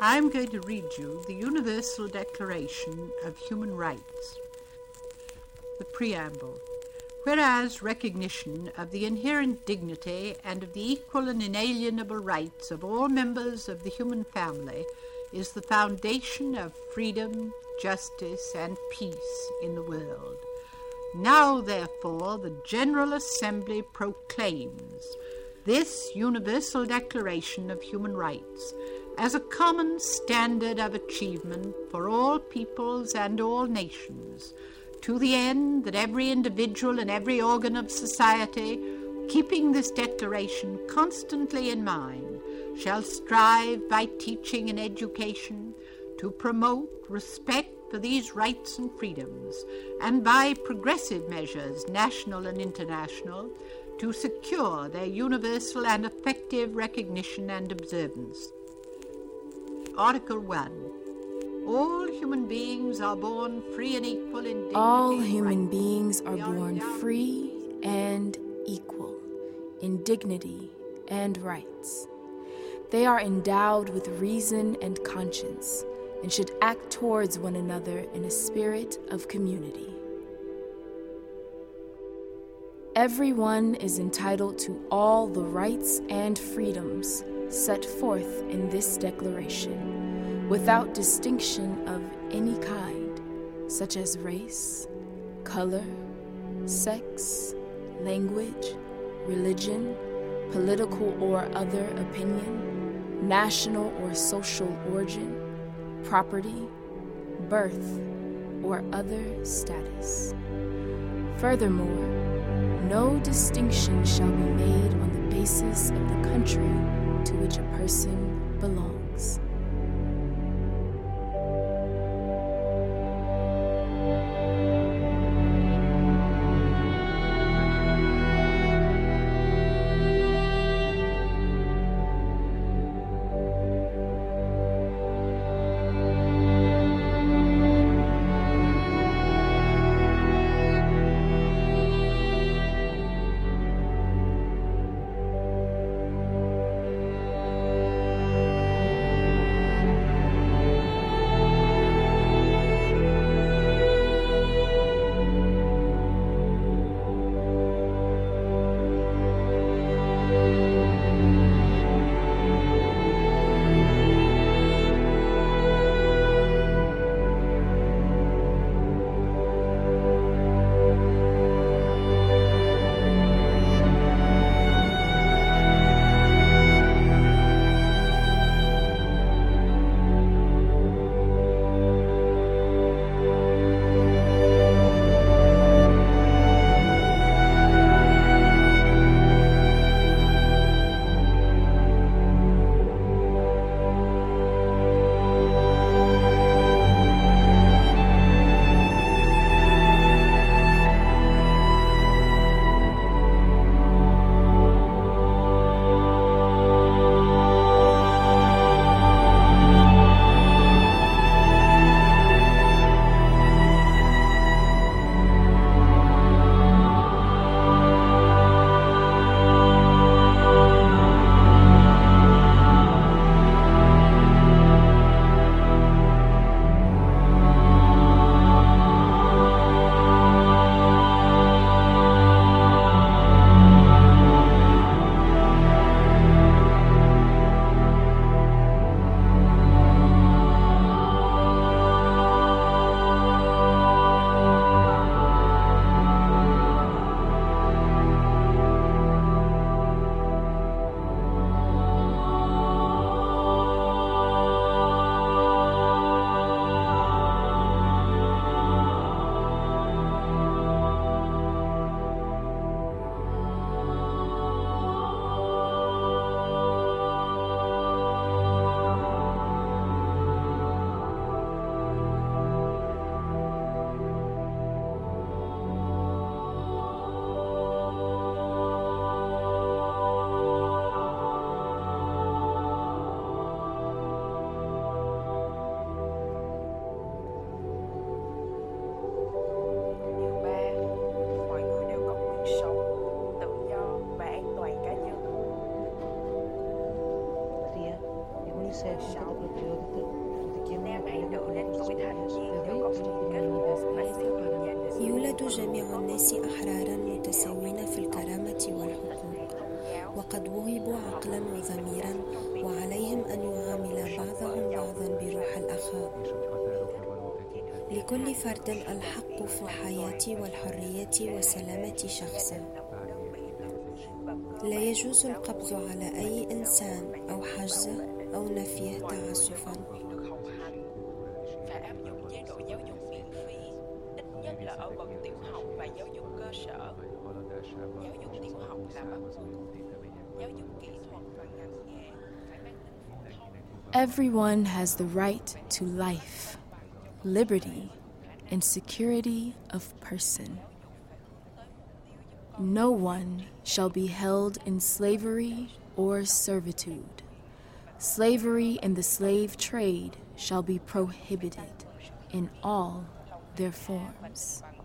I'm going to read you the Universal Declaration of Human Rights. The Preamble. Whereas recognition of the inherent dignity and of the equal and inalienable rights of all members of the human family is the foundation of freedom, justice, and peace in the world. Now, therefore, the General Assembly proclaims this Universal Declaration of Human Rights as a common standard of achievement for all peoples and all nations, to the end that every individual and every organ of society, keeping this declaration constantly in mind, shall strive by teaching and education to promote respect for these rights and freedoms, and by progressive measures, national and international, to secure their universal and effective recognition and observance. Article 1. All human beings are born free and equal in dignity. All human rights. beings are born free and equal in dignity and rights. They are endowed with reason and conscience and should act towards one another in a spirit of community. Everyone is entitled to all the rights and freedoms set forth in this declaration, without distinction of any kind, such as race, color, sex, language, religion, political or other opinion, national or social origin, property, birth, or other status. Furthermore, no distinction shall be made on the basis of the country to which a person belongs. يولد جميع الناس أحرارا متساوين في الكرامة والحقوق وقد وهبوا عقلا وضميرا وعليهم أن يعامل بعضهم بعضا بروح الأخاء لكل فرد الحق في الحياة والحرية وسلامة شخصه لا يجوز القبض على أي إنسان أو حجزه أو نفيه تعسفا phải áp dụng chế độ giáo dục miễn phí ít nhất là ở bậc tiểu học và giáo dục cơ sở giáo dục tiểu học là bắt buộc giáo dục kỹ thuật và ngành nghề phải mang tính phổ thông Everyone has the right to life, liberty, and security of person. No one shall be held in slavery or servitude. Slavery and the slave trade shall be prohibited in all their forms.